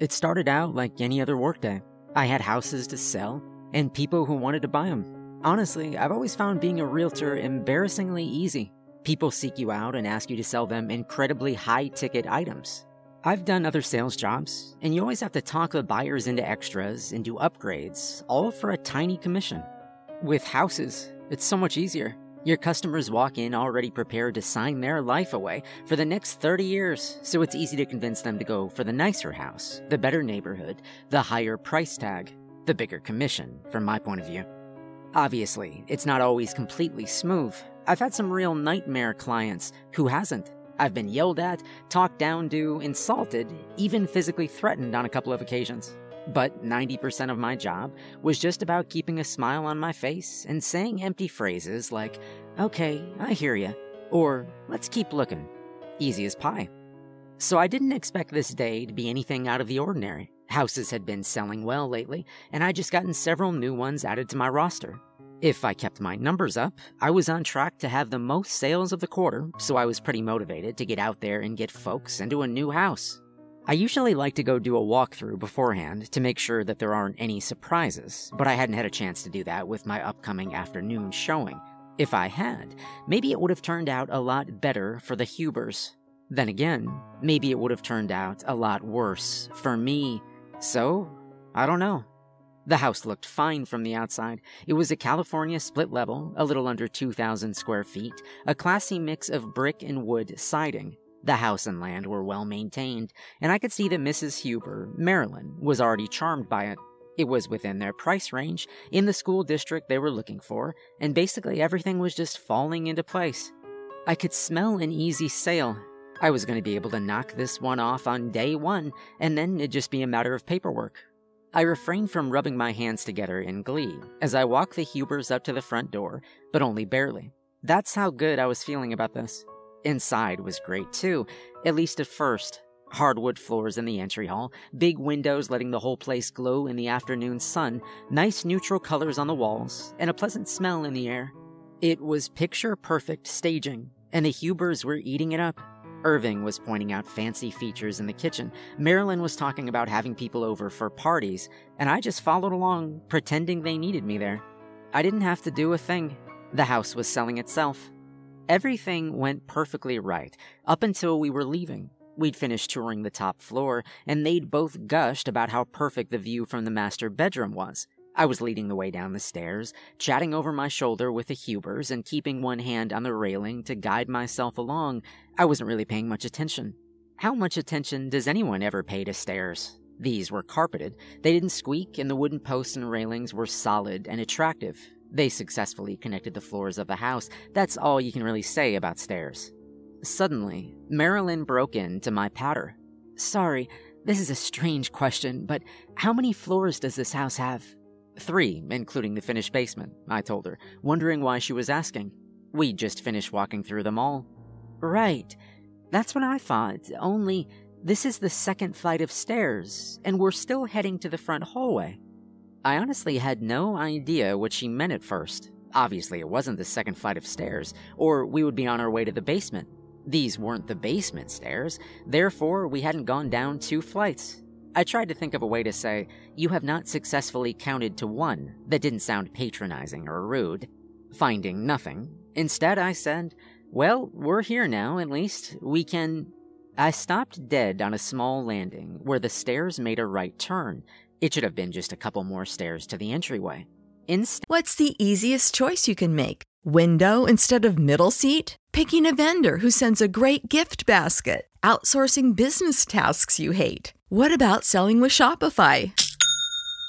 It started out like any other workday. I had houses to sell and people who wanted to buy them. Honestly, I've always found being a realtor embarrassingly easy. People seek you out and ask you to sell them incredibly high ticket items. I've done other sales jobs, and you always have to talk the buyers into extras and do upgrades, all for a tiny commission. With houses, it's so much easier. Your customers walk in already prepared to sign their life away for the next 30 years, so it's easy to convince them to go for the nicer house, the better neighborhood, the higher price tag, the bigger commission, from my point of view. Obviously, it's not always completely smooth. I've had some real nightmare clients who hasn't. I've been yelled at, talked down to, insulted, even physically threatened on a couple of occasions. But 90% of my job was just about keeping a smile on my face and saying empty phrases like, okay, I hear ya, or let's keep looking. Easy as pie. So I didn't expect this day to be anything out of the ordinary. Houses had been selling well lately, and I'd just gotten several new ones added to my roster. If I kept my numbers up, I was on track to have the most sales of the quarter, so I was pretty motivated to get out there and get folks into a new house. I usually like to go do a walkthrough beforehand to make sure that there aren't any surprises, but I hadn't had a chance to do that with my upcoming afternoon showing. If I had, maybe it would have turned out a lot better for the Hubers. Then again, maybe it would have turned out a lot worse for me. So, I don't know. The house looked fine from the outside. It was a California split level, a little under 2,000 square feet, a classy mix of brick and wood siding. The house and land were well maintained, and I could see that Mrs. Huber, Marilyn, was already charmed by it. It was within their price range, in the school district they were looking for, and basically everything was just falling into place. I could smell an easy sale. I was going to be able to knock this one off on day one, and then it'd just be a matter of paperwork. I refrained from rubbing my hands together in glee as I walked the Hubers up to the front door, but only barely. That's how good I was feeling about this. Inside was great too, at least at first. Hardwood floors in the entry hall, big windows letting the whole place glow in the afternoon sun, nice neutral colors on the walls, and a pleasant smell in the air. It was picture perfect staging, and the Hubers were eating it up. Irving was pointing out fancy features in the kitchen. Marilyn was talking about having people over for parties, and I just followed along, pretending they needed me there. I didn't have to do a thing. The house was selling itself. Everything went perfectly right up until we were leaving. We'd finished touring the top floor, and they'd both gushed about how perfect the view from the master bedroom was. I was leading the way down the stairs, chatting over my shoulder with the Hubers and keeping one hand on the railing to guide myself along. I wasn't really paying much attention. How much attention does anyone ever pay to stairs? These were carpeted, they didn't squeak, and the wooden posts and railings were solid and attractive. They successfully connected the floors of the house. That's all you can really say about stairs. Suddenly, Marilyn broke into my patter. Sorry, this is a strange question, but how many floors does this house have? Three, including the finished basement, I told her, wondering why she was asking. We'd just finished walking through them all. Right, that's what I thought, only this is the second flight of stairs, and we're still heading to the front hallway. I honestly had no idea what she meant at first. Obviously, it wasn't the second flight of stairs, or we would be on our way to the basement. These weren't the basement stairs, therefore, we hadn't gone down two flights. I tried to think of a way to say, You have not successfully counted to one, that didn't sound patronizing or rude. Finding nothing, instead I said, Well, we're here now, at least. We can. I stopped dead on a small landing where the stairs made a right turn. It should have been just a couple more stairs to the entryway. Instead, What's the easiest choice you can make? Window instead of middle seat? Picking a vendor who sends a great gift basket? Outsourcing business tasks you hate? What about selling with Shopify?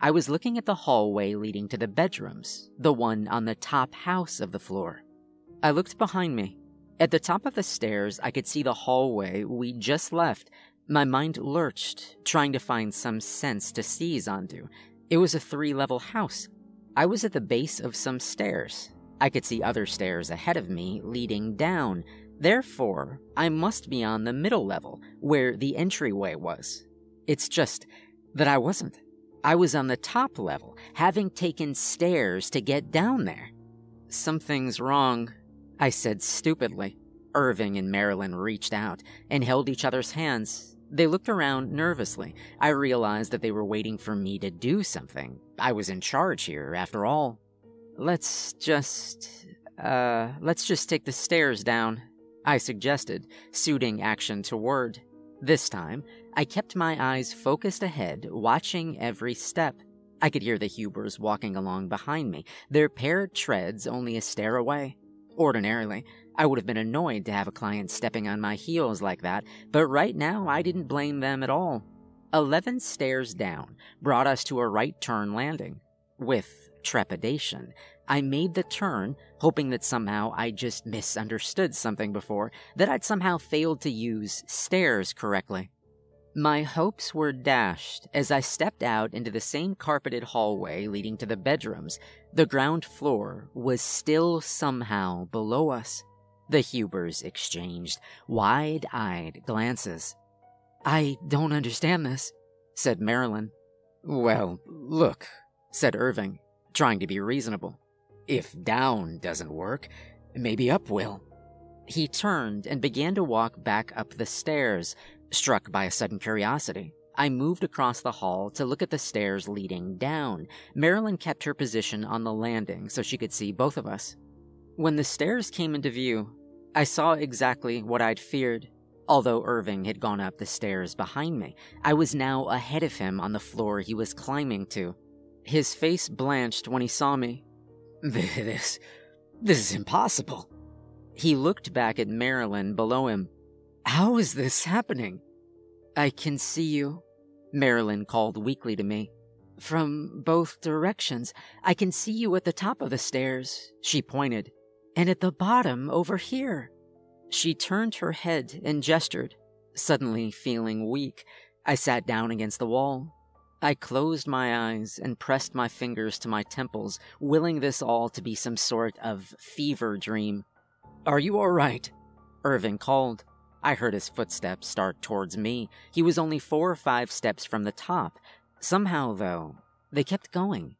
I was looking at the hallway leading to the bedrooms, the one on the top house of the floor. I looked behind me. At the top of the stairs, I could see the hallway we just left. My mind lurched, trying to find some sense to seize onto. It was a three level house. I was at the base of some stairs. I could see other stairs ahead of me leading down. Therefore, I must be on the middle level, where the entryway was. It's just that I wasn't. I was on the top level, having taken stairs to get down there. Something's wrong, I said stupidly. Irving and Marilyn reached out and held each other's hands. They looked around nervously. I realized that they were waiting for me to do something. I was in charge here, after all. Let's just. Uh, let's just take the stairs down, I suggested, suiting action to word. This time, I kept my eyes focused ahead, watching every step. I could hear the Hubers walking along behind me, their paired treads only a stair away. Ordinarily, I would have been annoyed to have a client stepping on my heels like that, but right now I didn't blame them at all. Eleven stairs down brought us to a right turn landing. With trepidation, I made the turn, hoping that somehow I just misunderstood something before, that I'd somehow failed to use stairs correctly. My hopes were dashed as I stepped out into the same carpeted hallway leading to the bedrooms. The ground floor was still somehow below us. The Hubers exchanged wide eyed glances. I don't understand this, said Marilyn. Well, look, said Irving, trying to be reasonable. If down doesn't work, maybe up will. He turned and began to walk back up the stairs, Struck by a sudden curiosity, I moved across the hall to look at the stairs leading down. Marilyn kept her position on the landing so she could see both of us. When the stairs came into view, I saw exactly what I'd feared. Although Irving had gone up the stairs behind me, I was now ahead of him on the floor he was climbing to. His face blanched when he saw me. This. this is impossible. He looked back at Marilyn below him. How is this happening? I can see you, Marilyn called weakly to me. From both directions, I can see you at the top of the stairs, she pointed, and at the bottom over here. She turned her head and gestured. Suddenly feeling weak, I sat down against the wall. I closed my eyes and pressed my fingers to my temples, willing this all to be some sort of fever dream. Are you all right? Irving called. I heard his footsteps start towards me. He was only four or five steps from the top. Somehow, though, they kept going.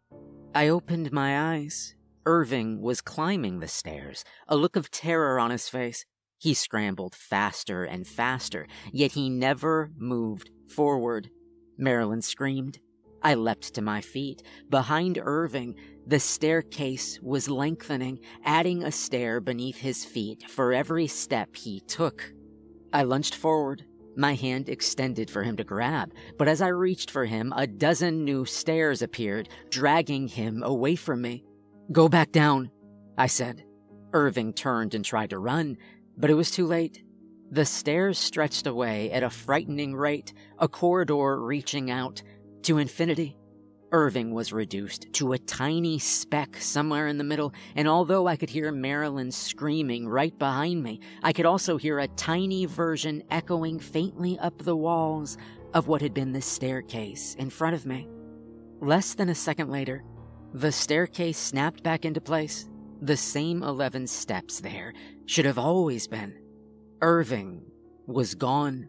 I opened my eyes. Irving was climbing the stairs, a look of terror on his face. He scrambled faster and faster, yet he never moved forward. Marilyn screamed. I leapt to my feet. Behind Irving, the staircase was lengthening, adding a stair beneath his feet for every step he took. I lunged forward, my hand extended for him to grab, but as I reached for him, a dozen new stairs appeared, dragging him away from me. Go back down, I said. Irving turned and tried to run, but it was too late. The stairs stretched away at a frightening rate, a corridor reaching out to infinity. Irving was reduced to a tiny speck somewhere in the middle, and although I could hear Marilyn screaming right behind me, I could also hear a tiny version echoing faintly up the walls of what had been the staircase in front of me. Less than a second later, the staircase snapped back into place. The same 11 steps there should have always been. Irving was gone.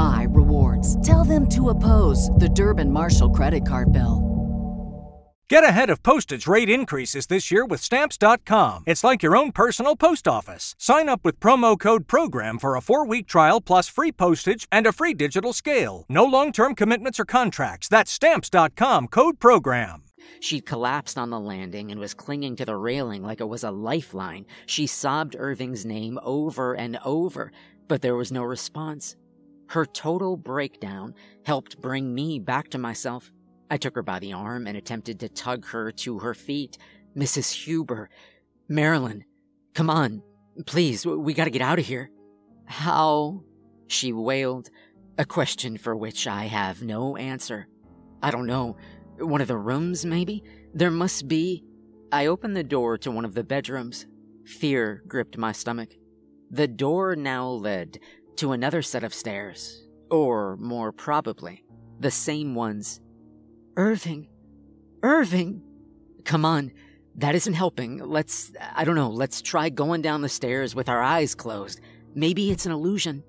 my rewards. Tell them to oppose the Durbin Marshall credit card bill. Get ahead of postage rate increases this year with Stamps.com. It's like your own personal post office. Sign up with promo code PROGRAM for a four week trial plus free postage and a free digital scale. No long term commitments or contracts. That's Stamps.com code PROGRAM. She collapsed on the landing and was clinging to the railing like it was a lifeline. She sobbed Irving's name over and over, but there was no response. Her total breakdown helped bring me back to myself. I took her by the arm and attempted to tug her to her feet. Mrs. Huber, Marilyn, come on, please, we gotta get out of here. How? She wailed, a question for which I have no answer. I don't know. One of the rooms, maybe? There must be. I opened the door to one of the bedrooms. Fear gripped my stomach. The door now led to another set of stairs, or more probably, the same ones. Irving! Irving! Come on, that isn't helping. Let's, I don't know, let's try going down the stairs with our eyes closed. Maybe it's an illusion.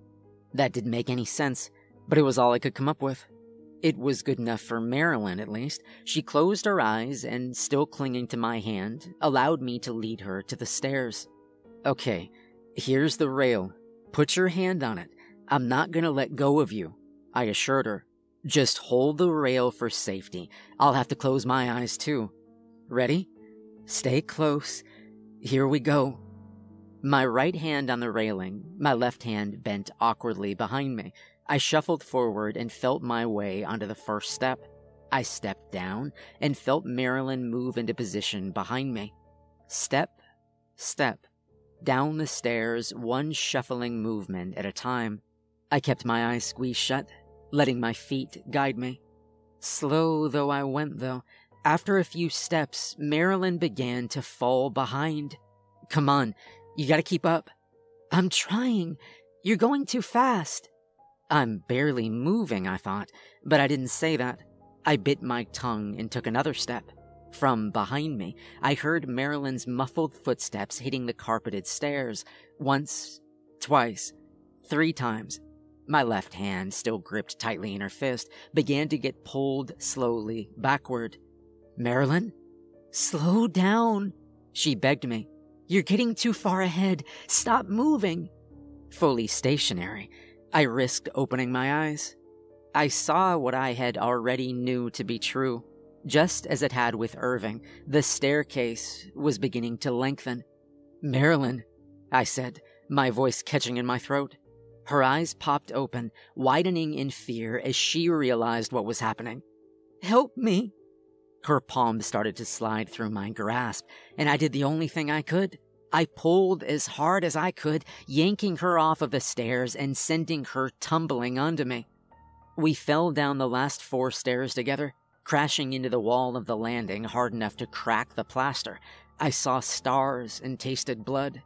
That didn't make any sense, but it was all I could come up with. It was good enough for Marilyn, at least. She closed her eyes and, still clinging to my hand, allowed me to lead her to the stairs. Okay, here's the rail. Put your hand on it. I'm not gonna let go of you, I assured her. Just hold the rail for safety. I'll have to close my eyes too. Ready? Stay close. Here we go. My right hand on the railing, my left hand bent awkwardly behind me. I shuffled forward and felt my way onto the first step. I stepped down and felt Marilyn move into position behind me. Step, step, down the stairs, one shuffling movement at a time. I kept my eyes squeezed shut, letting my feet guide me. Slow though I went, though, after a few steps, Marilyn began to fall behind. Come on, you gotta keep up. I'm trying. You're going too fast. I'm barely moving, I thought, but I didn't say that. I bit my tongue and took another step. From behind me, I heard Marilyn's muffled footsteps hitting the carpeted stairs. Once, twice, three times. My left hand, still gripped tightly in her fist, began to get pulled slowly backward. Marilyn? Slow down, she begged me. You're getting too far ahead. Stop moving. Fully stationary, I risked opening my eyes. I saw what I had already knew to be true. Just as it had with Irving, the staircase was beginning to lengthen. Marilyn, I said, my voice catching in my throat. Her eyes popped open, widening in fear as she realized what was happening. Help me! Her palm started to slide through my grasp, and I did the only thing I could. I pulled as hard as I could, yanking her off of the stairs and sending her tumbling onto me. We fell down the last four stairs together, crashing into the wall of the landing hard enough to crack the plaster. I saw stars and tasted blood.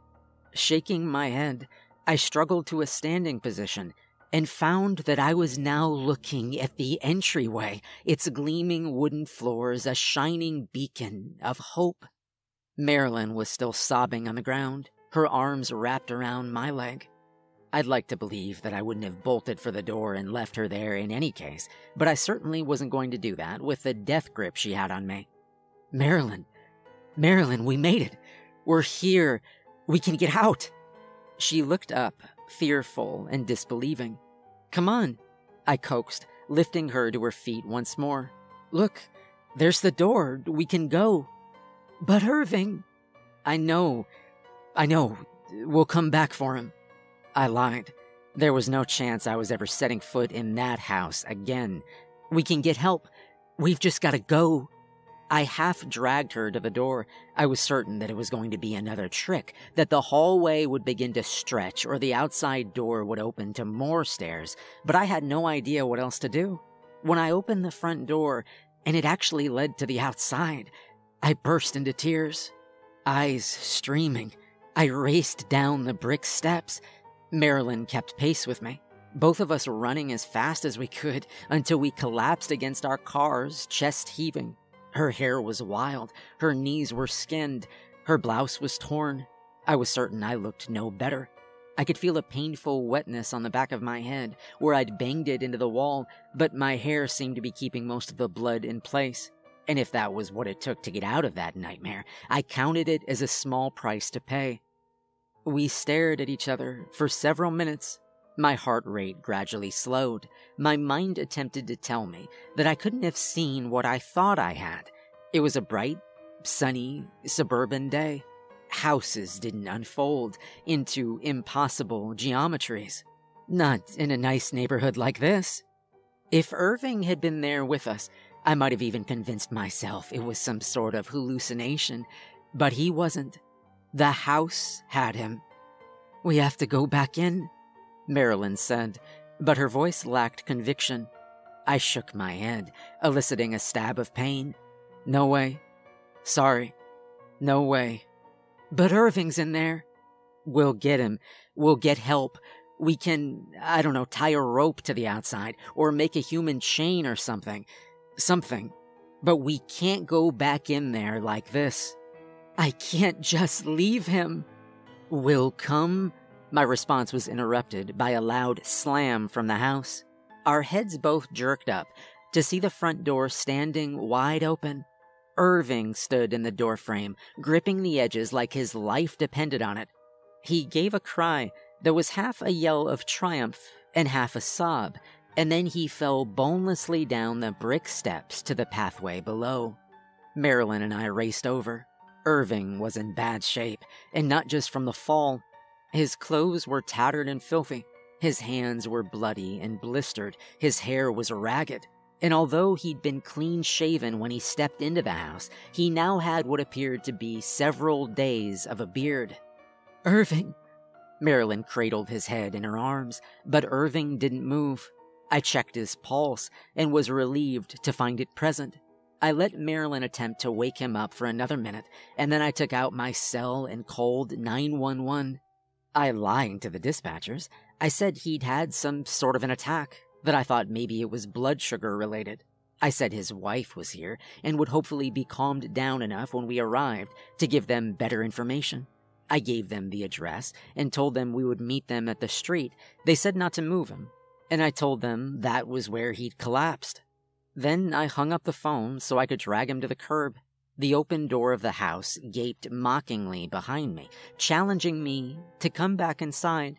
Shaking my head, I struggled to a standing position and found that I was now looking at the entryway, its gleaming wooden floors a shining beacon of hope. Marilyn was still sobbing on the ground, her arms wrapped around my leg. I'd like to believe that I wouldn't have bolted for the door and left her there in any case, but I certainly wasn't going to do that with the death grip she had on me. Marilyn, Marilyn, we made it. We're here. We can get out. She looked up, fearful and disbelieving. Come on, I coaxed, lifting her to her feet once more. Look, there's the door. We can go. But Irving, I know. I know. We'll come back for him. I lied. There was no chance I was ever setting foot in that house again. We can get help. We've just got to go. I half dragged her to the door. I was certain that it was going to be another trick, that the hallway would begin to stretch or the outside door would open to more stairs, but I had no idea what else to do. When I opened the front door, and it actually led to the outside, I burst into tears. Eyes streaming, I raced down the brick steps. Marilyn kept pace with me both of us running as fast as we could until we collapsed against our cars, chest heaving. Her hair was wild, her knees were skinned, her blouse was torn. I was certain I looked no better. I could feel a painful wetness on the back of my head where I'd banged it into the wall, but my hair seemed to be keeping most of the blood in place. And if that was what it took to get out of that nightmare, I counted it as a small price to pay. We stared at each other for several minutes my heart rate gradually slowed. My mind attempted to tell me that I couldn't have seen what I thought I had. It was a bright, sunny, suburban day. Houses didn't unfold into impossible geometries. Not in a nice neighborhood like this. If Irving had been there with us, I might have even convinced myself it was some sort of hallucination, but he wasn't. The house had him. We have to go back in, Marilyn said, but her voice lacked conviction. I shook my head, eliciting a stab of pain. No way. Sorry. No way. But Irving's in there. We'll get him. We'll get help. We can, I don't know, tie a rope to the outside or make a human chain or something. Something. But we can't go back in there like this. I can't just leave him. We'll come my response was interrupted by a loud slam from the house. Our heads both jerked up to see the front door standing wide open. Irving stood in the doorframe, gripping the edges like his life depended on it. He gave a cry that was half a yell of triumph and half a sob, and then he fell bonelessly down the brick steps to the pathway below. Marilyn and I raced over. Irving was in bad shape, and not just from the fall, his clothes were tattered and filthy. His hands were bloody and blistered. His hair was ragged. And although he'd been clean shaven when he stepped into the house, he now had what appeared to be several days of a beard. Irving! Marilyn cradled his head in her arms, but Irving didn't move. I checked his pulse and was relieved to find it present. I let Marilyn attempt to wake him up for another minute, and then I took out my cell and called 911. I lied to the dispatchers. I said he'd had some sort of an attack, that I thought maybe it was blood sugar related. I said his wife was here and would hopefully be calmed down enough when we arrived to give them better information. I gave them the address and told them we would meet them at the street. They said not to move him, and I told them that was where he'd collapsed. Then I hung up the phone so I could drag him to the curb. The open door of the house gaped mockingly behind me, challenging me to come back inside.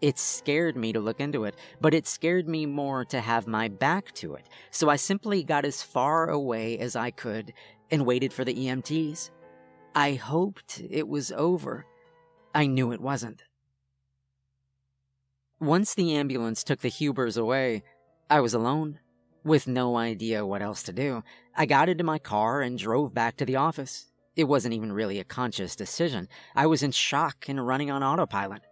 It scared me to look into it, but it scared me more to have my back to it, so I simply got as far away as I could and waited for the EMTs. I hoped it was over. I knew it wasn't. Once the ambulance took the Hubers away, I was alone. With no idea what else to do, I got into my car and drove back to the office. It wasn't even really a conscious decision. I was in shock and running on autopilot.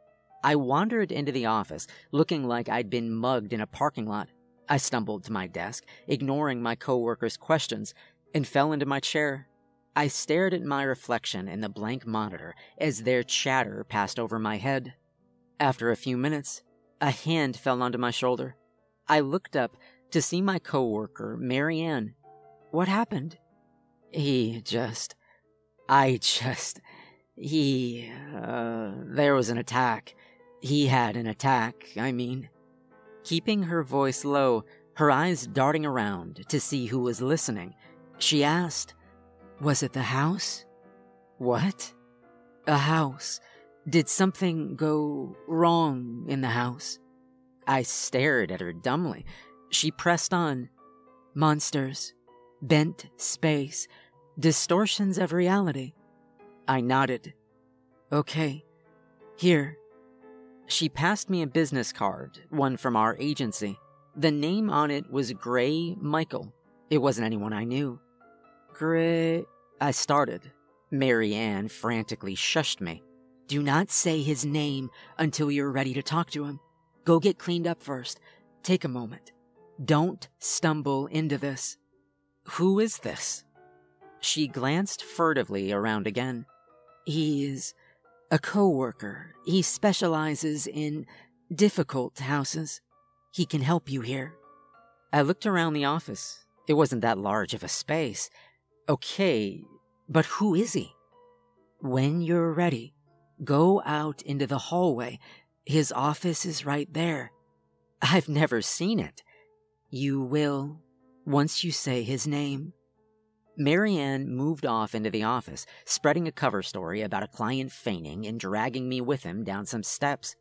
I wandered into the office, looking like I'd been mugged in a parking lot. I stumbled to my desk, ignoring my coworkers' questions, and fell into my chair. I stared at my reflection in the blank monitor as their chatter passed over my head. After a few minutes, a hand fell onto my shoulder. I looked up to see my coworker, Marianne. What happened? He just. I just. He. Uh, there was an attack. He had an attack, I mean. Keeping her voice low, her eyes darting around to see who was listening, she asked, Was it the house? What? A house. Did something go wrong in the house? I stared at her dumbly, she pressed on. Monsters, bent space, distortions of reality. I nodded. Okay. Here. She passed me a business card, one from our agency. The name on it was Gray Michael. It wasn't anyone I knew. Gray. I started. Marianne frantically shushed me. Do not say his name until you're ready to talk to him. Go get cleaned up first. Take a moment. Don't stumble into this. Who is this? She glanced furtively around again. He is a co-worker. He specializes in difficult houses. He can help you here. I looked around the office. It wasn't that large of a space. Okay, but who is he? When you're ready, go out into the hallway. His office is right there. I've never seen it. You will once you say his name. Marianne moved off into the office, spreading a cover story about a client fainting and dragging me with him down some steps.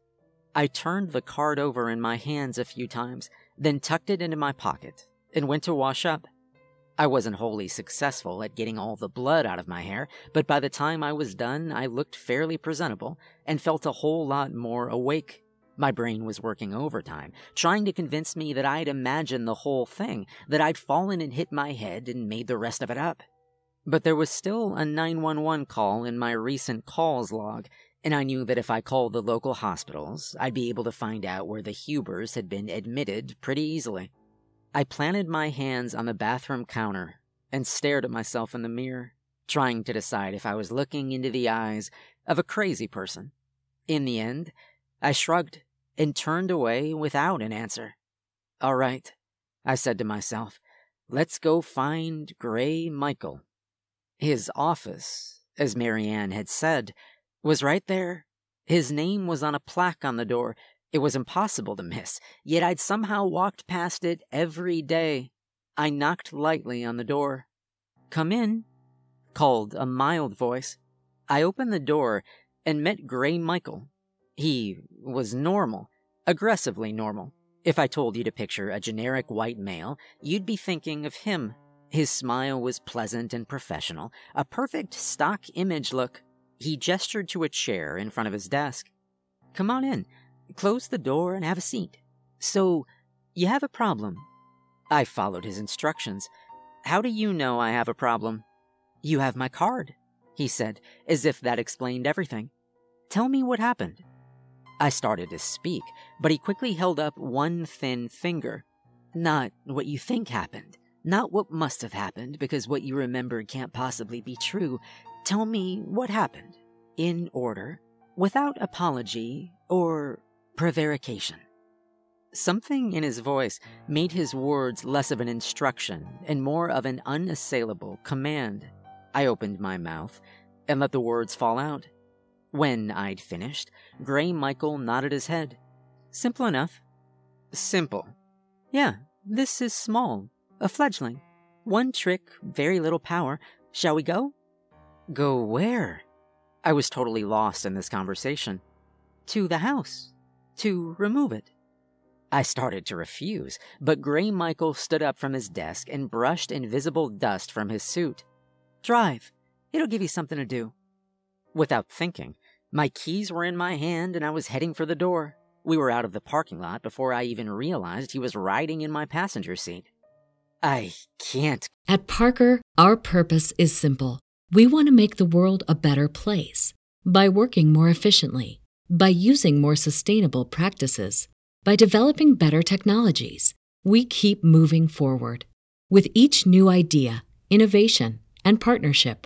I turned the card over in my hands a few times, then tucked it into my pocket and went to wash up. I wasn't wholly successful at getting all the blood out of my hair, but by the time I was done, I looked fairly presentable and felt a whole lot more awake. My brain was working overtime, trying to convince me that I'd imagined the whole thing, that I'd fallen and hit my head and made the rest of it up. But there was still a 911 call in my recent calls log, and I knew that if I called the local hospitals, I'd be able to find out where the Hubers had been admitted pretty easily. I planted my hands on the bathroom counter and stared at myself in the mirror, trying to decide if I was looking into the eyes of a crazy person. In the end, I shrugged and turned away without an answer. All right, I said to myself, let's go find Gray Michael. His office, as Marianne had said, was right there. His name was on a plaque on the door. It was impossible to miss, yet I'd somehow walked past it every day. I knocked lightly on the door. Come in, called a mild voice. I opened the door and met Gray Michael, he was normal, aggressively normal. If I told you to picture a generic white male, you'd be thinking of him. His smile was pleasant and professional, a perfect stock image look. He gestured to a chair in front of his desk. Come on in, close the door, and have a seat. So, you have a problem. I followed his instructions. How do you know I have a problem? You have my card, he said, as if that explained everything. Tell me what happened. I started to speak, but he quickly held up one thin finger. Not what you think happened. Not what must have happened, because what you remember can't possibly be true. Tell me what happened. In order, without apology or prevarication. Something in his voice made his words less of an instruction and more of an unassailable command. I opened my mouth and let the words fall out. When I'd finished, Gray Michael nodded his head. Simple enough. Simple. Yeah, this is small. A fledgling. One trick, very little power. Shall we go? Go where? I was totally lost in this conversation. To the house. To remove it. I started to refuse, but Gray Michael stood up from his desk and brushed invisible dust from his suit. Drive. It'll give you something to do. Without thinking, my keys were in my hand and I was heading for the door. We were out of the parking lot before I even realized he was riding in my passenger seat. I can't. At Parker, our purpose is simple. We want to make the world a better place by working more efficiently, by using more sustainable practices, by developing better technologies. We keep moving forward. With each new idea, innovation, and partnership,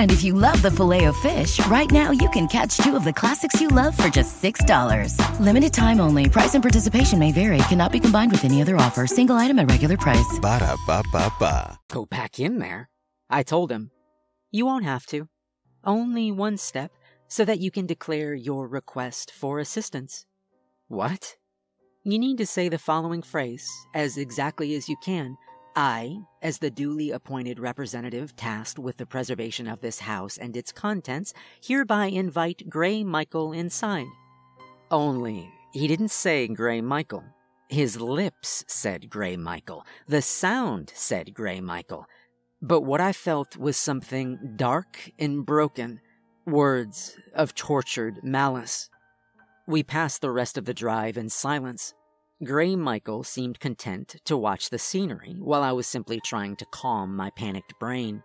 And if you love the Filet-O-Fish, right now you can catch two of the classics you love for just $6. Limited time only. Price and participation may vary. Cannot be combined with any other offer. Single item at regular price. Ba da ba ba ba. Go back in there. I told him, You won't have to. Only one step so that you can declare your request for assistance. What? You need to say the following phrase as exactly as you can. I, as the duly appointed representative tasked with the preservation of this house and its contents, hereby invite Gray Michael inside. Only, he didn't say Gray Michael. His lips said Gray Michael. The sound said Gray Michael. But what I felt was something dark and broken, words of tortured malice. We passed the rest of the drive in silence. Gray Michael seemed content to watch the scenery while I was simply trying to calm my panicked brain.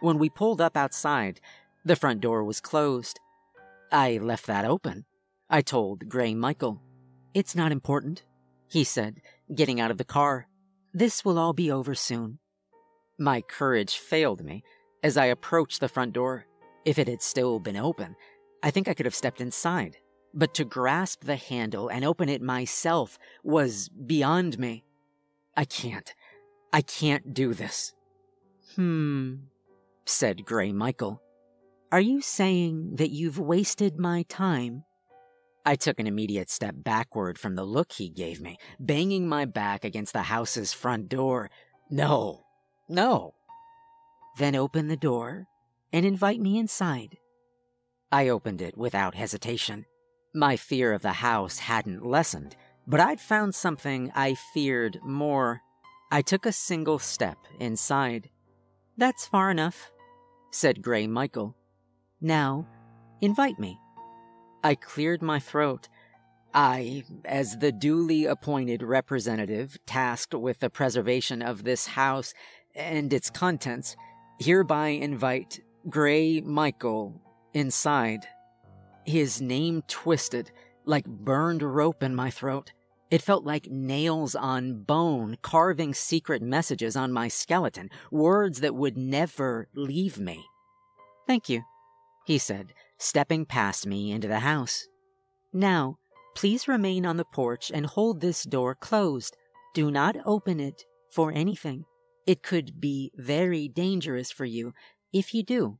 When we pulled up outside, the front door was closed. I left that open. I told Gray Michael. It's not important, he said, getting out of the car. This will all be over soon. My courage failed me as I approached the front door. If it had still been open, I think I could have stepped inside. But to grasp the handle and open it myself was beyond me. I can't. I can't do this. Hmm, said Gray Michael. Are you saying that you've wasted my time? I took an immediate step backward from the look he gave me, banging my back against the house's front door. No, no. Then open the door and invite me inside. I opened it without hesitation. My fear of the house hadn't lessened, but I'd found something I feared more. I took a single step inside. That's far enough, said Gray Michael. Now, invite me. I cleared my throat. I, as the duly appointed representative tasked with the preservation of this house and its contents, hereby invite Gray Michael inside. His name twisted like burned rope in my throat. It felt like nails on bone, carving secret messages on my skeleton, words that would never leave me. Thank you, he said, stepping past me into the house. Now, please remain on the porch and hold this door closed. Do not open it for anything. It could be very dangerous for you if you do.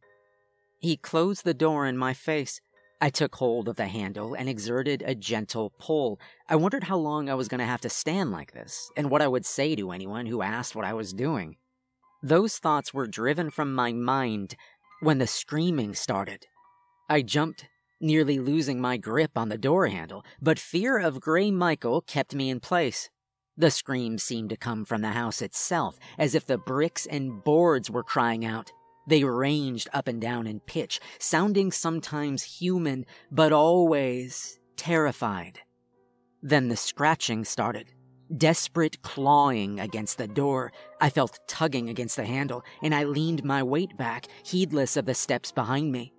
He closed the door in my face. I took hold of the handle and exerted a gentle pull. I wondered how long I was going to have to stand like this, and what I would say to anyone who asked what I was doing. Those thoughts were driven from my mind when the screaming started. I jumped, nearly losing my grip on the door handle, but fear of Gray Michael kept me in place. The scream seemed to come from the house itself, as if the bricks and boards were crying out. They ranged up and down in pitch, sounding sometimes human, but always terrified. Then the scratching started. Desperate clawing against the door. I felt tugging against the handle, and I leaned my weight back, heedless of the steps behind me.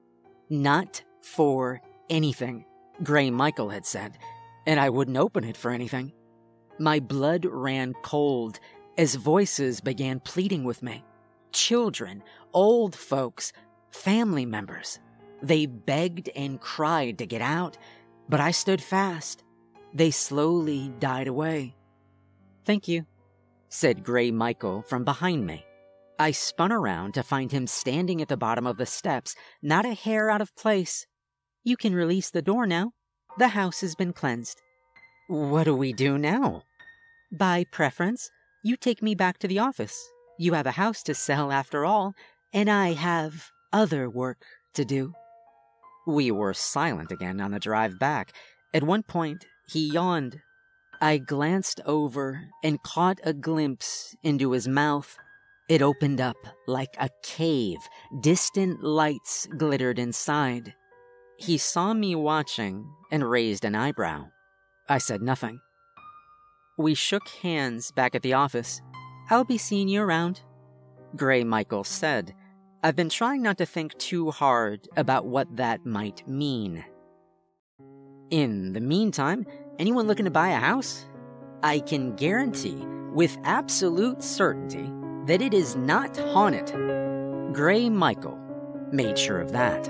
Not for anything, Gray Michael had said, and I wouldn't open it for anything. My blood ran cold as voices began pleading with me. Children, old folks, family members. They begged and cried to get out, but I stood fast. They slowly died away. Thank you, said Gray Michael from behind me. I spun around to find him standing at the bottom of the steps, not a hair out of place. You can release the door now. The house has been cleansed. What do we do now? By preference, you take me back to the office. You have a house to sell after all, and I have other work to do. We were silent again on the drive back. At one point, he yawned. I glanced over and caught a glimpse into his mouth. It opened up like a cave. Distant lights glittered inside. He saw me watching and raised an eyebrow. I said nothing. We shook hands back at the office. I'll be seeing you around. Gray Michael said. I've been trying not to think too hard about what that might mean. In the meantime, anyone looking to buy a house? I can guarantee with absolute certainty that it is not haunted. Gray Michael made sure of that.